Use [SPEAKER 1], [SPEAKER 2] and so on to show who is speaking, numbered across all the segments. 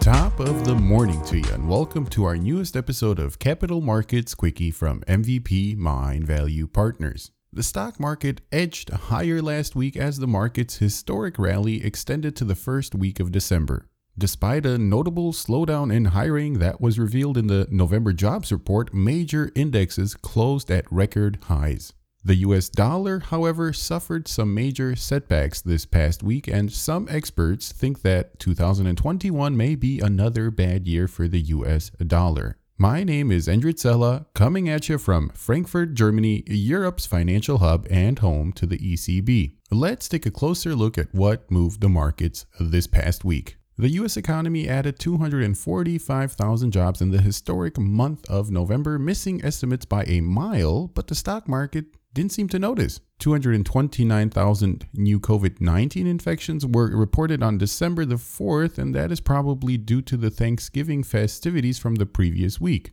[SPEAKER 1] Top of the morning to you, and welcome to our newest episode of Capital Markets Quickie from MVP Mindvalue Partners. The stock market edged higher last week as the market's historic rally extended to the first week of December. Despite a notable slowdown in hiring that was revealed in the November jobs report, major indexes closed at record highs. The US dollar, however, suffered some major setbacks this past week, and some experts think that 2021 may be another bad year for the US dollar. My name is Endrit Sella, coming at you from Frankfurt, Germany, Europe's financial hub and home to the ECB. Let's take a closer look at what moved the markets this past week. The US economy added 245,000 jobs in the historic month of November, missing estimates by a mile, but the stock market didn't seem to notice. 229,000 new COVID 19 infections were reported on December the 4th, and that is probably due to the Thanksgiving festivities from the previous week.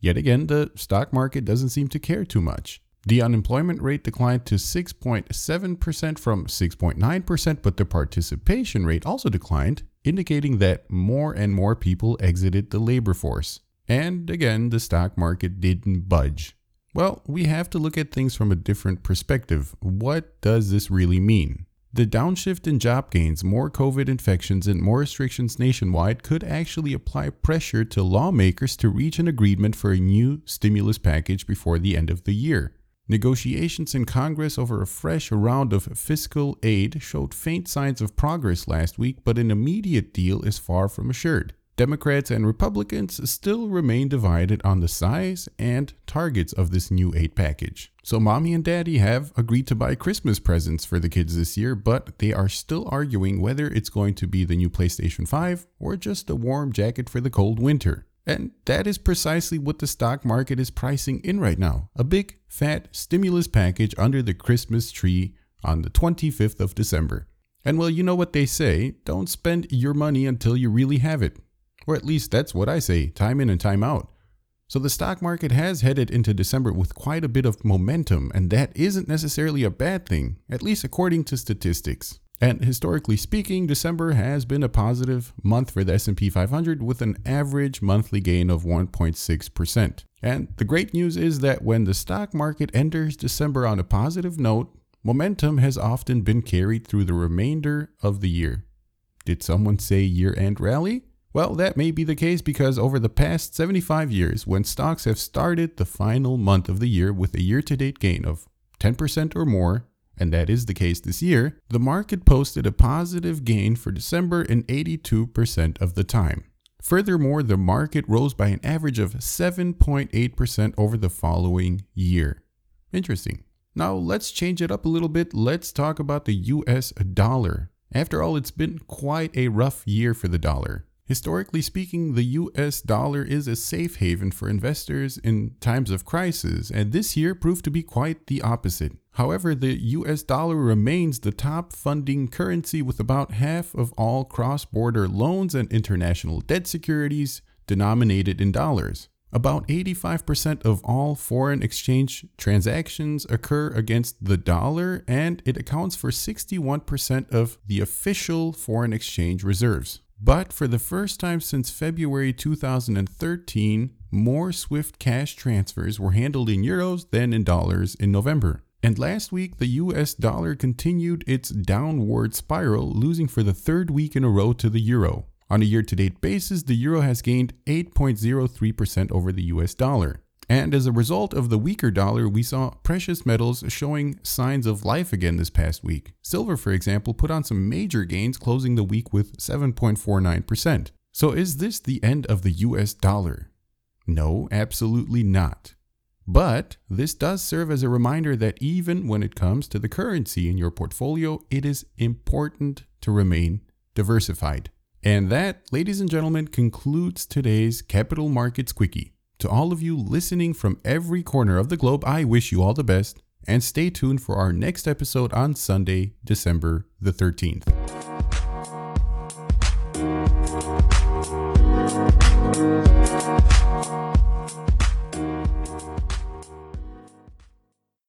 [SPEAKER 1] Yet again, the stock market doesn't seem to care too much. The unemployment rate declined to 6.7% from 6.9%, but the participation rate also declined, indicating that more and more people exited the labor force. And again, the stock market didn't budge. Well, we have to look at things from a different perspective. What does this really mean? The downshift in job gains, more COVID infections, and more restrictions nationwide could actually apply pressure to lawmakers to reach an agreement for a new stimulus package before the end of the year. Negotiations in Congress over a fresh round of fiscal aid showed faint signs of progress last week, but an immediate deal is far from assured. Democrats and Republicans still remain divided on the size and targets of this new aid package. So, mommy and daddy have agreed to buy Christmas presents for the kids this year, but they are still arguing whether it's going to be the new PlayStation 5 or just a warm jacket for the cold winter. And that is precisely what the stock market is pricing in right now a big, fat stimulus package under the Christmas tree on the 25th of December. And well, you know what they say don't spend your money until you really have it. Or at least that's what I say, time in and time out. So the stock market has headed into December with quite a bit of momentum, and that isn't necessarily a bad thing, at least according to statistics. And historically speaking, December has been a positive month for the S&P 500 with an average monthly gain of 1.6%. And the great news is that when the stock market enters December on a positive note, momentum has often been carried through the remainder of the year. Did someone say year-end rally? Well, that may be the case because over the past 75 years, when stocks have started the final month of the year with a year to date gain of 10% or more, and that is the case this year, the market posted a positive gain for December in 82% of the time. Furthermore, the market rose by an average of 7.8% over the following year. Interesting. Now let's change it up a little bit. Let's talk about the US dollar. After all, it's been quite a rough year for the dollar. Historically speaking, the US dollar is a safe haven for investors in times of crisis, and this year proved to be quite the opposite. However, the US dollar remains the top funding currency with about half of all cross border loans and international debt securities denominated in dollars. About 85% of all foreign exchange transactions occur against the dollar, and it accounts for 61% of the official foreign exchange reserves. But for the first time since February 2013, more SWIFT cash transfers were handled in euros than in dollars in November. And last week, the US dollar continued its downward spiral, losing for the third week in a row to the euro. On a year to date basis, the euro has gained 8.03% over the US dollar. And as a result of the weaker dollar, we saw precious metals showing signs of life again this past week. Silver, for example, put on some major gains, closing the week with 7.49%. So is this the end of the US dollar? No, absolutely not. But this does serve as a reminder that even when it comes to the currency in your portfolio, it is important to remain diversified. And that, ladies and gentlemen, concludes today's Capital Markets Quickie. To all of you listening from every corner of the globe, I wish you all the best and stay tuned for our next episode on Sunday, December the 13th.